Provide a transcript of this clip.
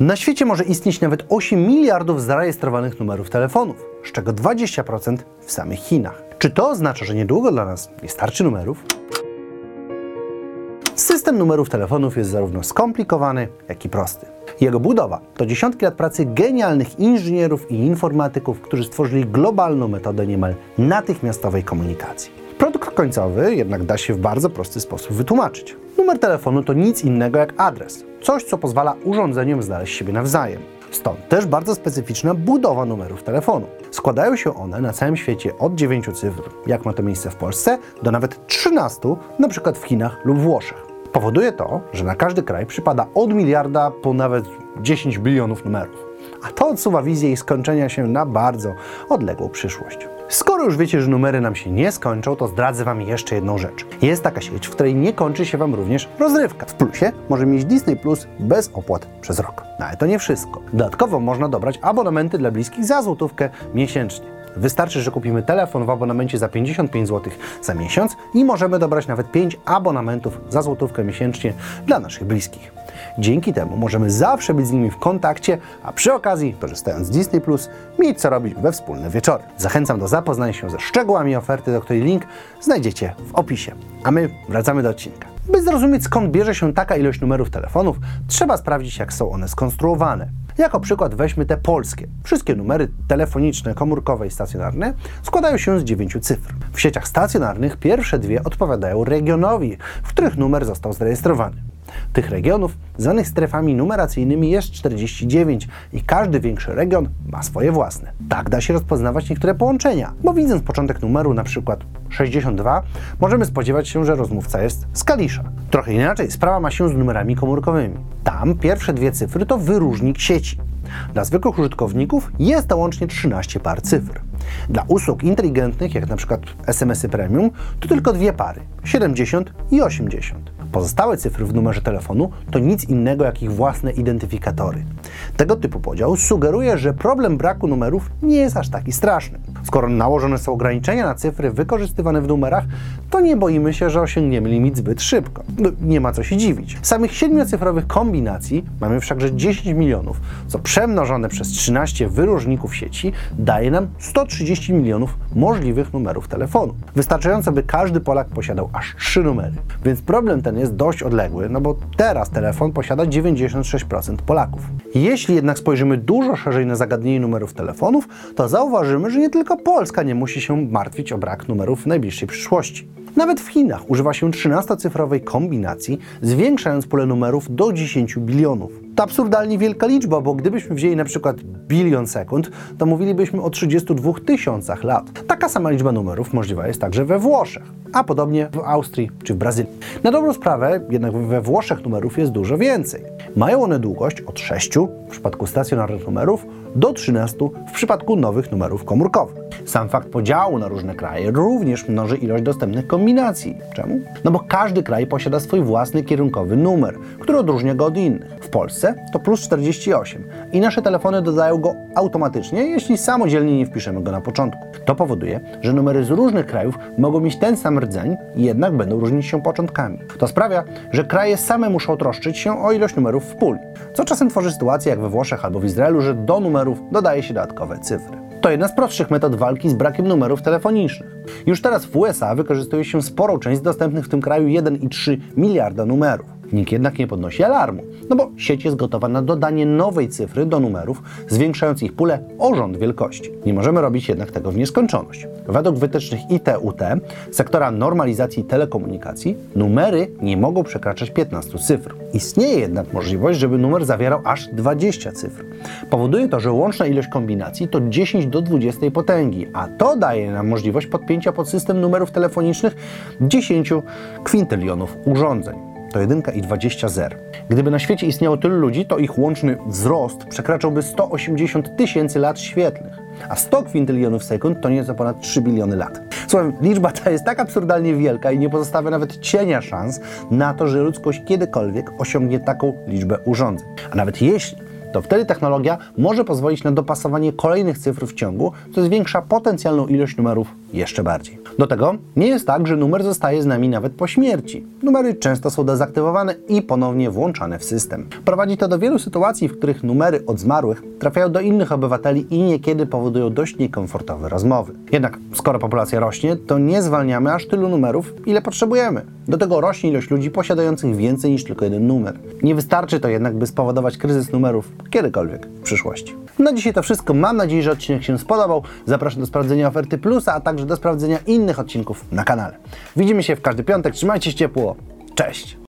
Na świecie może istnieć nawet 8 miliardów zarejestrowanych numerów telefonów, z czego 20% w samych Chinach. Czy to oznacza, że niedługo dla nas nie starczy numerów? System numerów telefonów jest zarówno skomplikowany, jak i prosty. Jego budowa to dziesiątki lat pracy genialnych inżynierów i informatyków, którzy stworzyli globalną metodę niemal natychmiastowej komunikacji. Produkt końcowy jednak da się w bardzo prosty sposób wytłumaczyć. Numer telefonu to nic innego jak adres, coś co pozwala urządzeniom znaleźć siebie nawzajem. Stąd też bardzo specyficzna budowa numerów telefonu. Składają się one na całym świecie od 9 cyfr, jak ma to miejsce w Polsce, do nawet 13, na przykład w Chinach lub Włoszech. Powoduje to, że na każdy kraj przypada od miliarda po nawet 10 bilionów numerów. A to odsuwa wizję ich skończenia się na bardzo odległą przyszłość. Skoro już wiecie, że numery nam się nie skończą, to zdradzę Wam jeszcze jedną rzecz. Jest taka sieć, w której nie kończy się Wam również rozrywka. W plusie może mieć Disney Plus bez opłat przez rok. No ale to nie wszystko. Dodatkowo można dobrać abonamenty dla bliskich za złotówkę miesięcznie. Wystarczy, że kupimy telefon w abonamencie za 55 zł za miesiąc i możemy dobrać nawet 5 abonamentów za złotówkę miesięcznie dla naszych bliskich. Dzięki temu możemy zawsze być z nimi w kontakcie, a przy okazji, korzystając z Disney mieć co robić we wspólne wieczory. Zachęcam do zapoznania się ze szczegółami oferty, do której link znajdziecie w opisie. A my wracamy do odcinka. By zrozumieć skąd bierze się taka ilość numerów telefonów, trzeba sprawdzić jak są one skonstruowane. Jako przykład weźmy te polskie. Wszystkie numery telefoniczne, komórkowe i stacjonarne składają się z dziewięciu cyfr. W sieciach stacjonarnych pierwsze dwie odpowiadają regionowi, w których numer został zarejestrowany. Tych regionów, zwanych strefami numeracyjnymi, jest 49 i każdy większy region ma swoje własne. Tak da się rozpoznawać niektóre połączenia, bo widząc początek numeru, na przykład 62, możemy spodziewać się, że rozmówca jest z Kalisza. Trochę inaczej sprawa ma się z numerami komórkowymi. Tam pierwsze dwie cyfry to wyróżnik sieci. Dla zwykłych użytkowników jest to łącznie 13 par cyfr. Dla usług inteligentnych, jak np. SMS-y premium, to tylko dwie pary 70 i 80. Pozostałe cyfry w numerze telefonu to nic innego jak ich własne identyfikatory. Tego typu podział sugeruje, że problem braku numerów nie jest aż taki straszny. Skoro nałożone są ograniczenia na cyfry wykorzystywane w numerach, to nie boimy się, że osiągniemy limit zbyt szybko. No, nie ma co się dziwić. Samych siedmiocyfrowych kombinacji mamy wszakże 10 milionów, co przemnożone przez 13 wyróżników sieci daje nam 130 milionów możliwych numerów telefonu. Wystarczająco, by każdy Polak posiadał aż 3 numery. Więc problem ten jest dość odległy, no bo teraz telefon posiada 96% Polaków. Jeśli jednak spojrzymy dużo szerzej na zagadnienie numerów telefonów, to zauważymy, że nie tylko Polska nie musi się martwić o brak numerów w najbliższej przyszłości. Nawet w Chinach używa się 13-cyfrowej kombinacji, zwiększając pulę numerów do 10 bilionów. To absurdalnie wielka liczba, bo gdybyśmy wzięli na przykład bilion sekund, to mówilibyśmy o 32 tysiącach lat. Taka sama liczba numerów możliwa jest także we Włoszech, a podobnie w Austrii czy w Brazylii. Na dobrą sprawę, jednak we Włoszech numerów jest dużo więcej. Mają one długość od 6 w przypadku stacjonarnych numerów do 13 w przypadku nowych numerów komórkowych. Sam fakt podziału na różne kraje również mnoży ilość dostępnych kombinacji. Czemu? No bo każdy kraj posiada swój własny kierunkowy numer, który odróżnia go od innych. W Polsce to plus 48 i nasze telefony dodają go automatycznie, jeśli samodzielnie nie wpiszemy go na początku. To powoduje, że numery z różnych krajów mogą mieć ten sam rdzeń, jednak będą różnić się początkami. To sprawia, że kraje same muszą troszczyć się o ilość numerów w puli, co czasem tworzy sytuację jak we Włoszech albo w Izraelu, że do numerów dodaje się dodatkowe cyfry. To jedna z prostszych metod walki z brakiem numerów telefonicznych. Już teraz w USA wykorzystuje się sporą część dostępnych w tym kraju 1,3 miliarda numerów. Nikt jednak nie podnosi alarmu, no bo sieć jest gotowa na dodanie nowej cyfry do numerów, zwiększając ich pulę o rząd wielkości. Nie możemy robić jednak tego w nieskończoność. Według wytycznych ITUT, sektora normalizacji telekomunikacji, numery nie mogą przekraczać 15 cyfr. Istnieje jednak możliwość, żeby numer zawierał aż 20 cyfr. Powoduje to, że łączna ilość kombinacji to 10 do 20 potęgi, a to daje nam możliwość podpięcia pod system numerów telefonicznych 10 kwintylionów urządzeń to 1 i 20 zer. Gdyby na świecie istniało tylu ludzi, to ich łączny wzrost przekraczałby 180 tysięcy lat świetlnych, a 100 kwintylionów sekund to nieco ponad 3 biliony lat. Słowem, liczba ta jest tak absurdalnie wielka i nie pozostawia nawet cienia szans na to, że ludzkość kiedykolwiek osiągnie taką liczbę urządzeń. A nawet jeśli to wtedy technologia może pozwolić na dopasowanie kolejnych cyfr w ciągu, co zwiększa potencjalną ilość numerów jeszcze bardziej. Do tego nie jest tak, że numer zostaje z nami nawet po śmierci. Numery często są dezaktywowane i ponownie włączane w system. Prowadzi to do wielu sytuacji, w których numery od zmarłych trafiają do innych obywateli i niekiedy powodują dość niekomfortowe rozmowy. Jednak skoro populacja rośnie, to nie zwalniamy aż tylu numerów, ile potrzebujemy. Do tego rośnie ilość ludzi posiadających więcej niż tylko jeden numer. Nie wystarczy to jednak, by spowodować kryzys numerów kiedykolwiek w przyszłości. Na dzisiaj to wszystko. Mam nadzieję, że odcinek się spodobał. Zapraszam do sprawdzenia oferty Plusa, a także do sprawdzenia innych odcinków na kanale. Widzimy się w każdy piątek. Trzymajcie się ciepło. Cześć!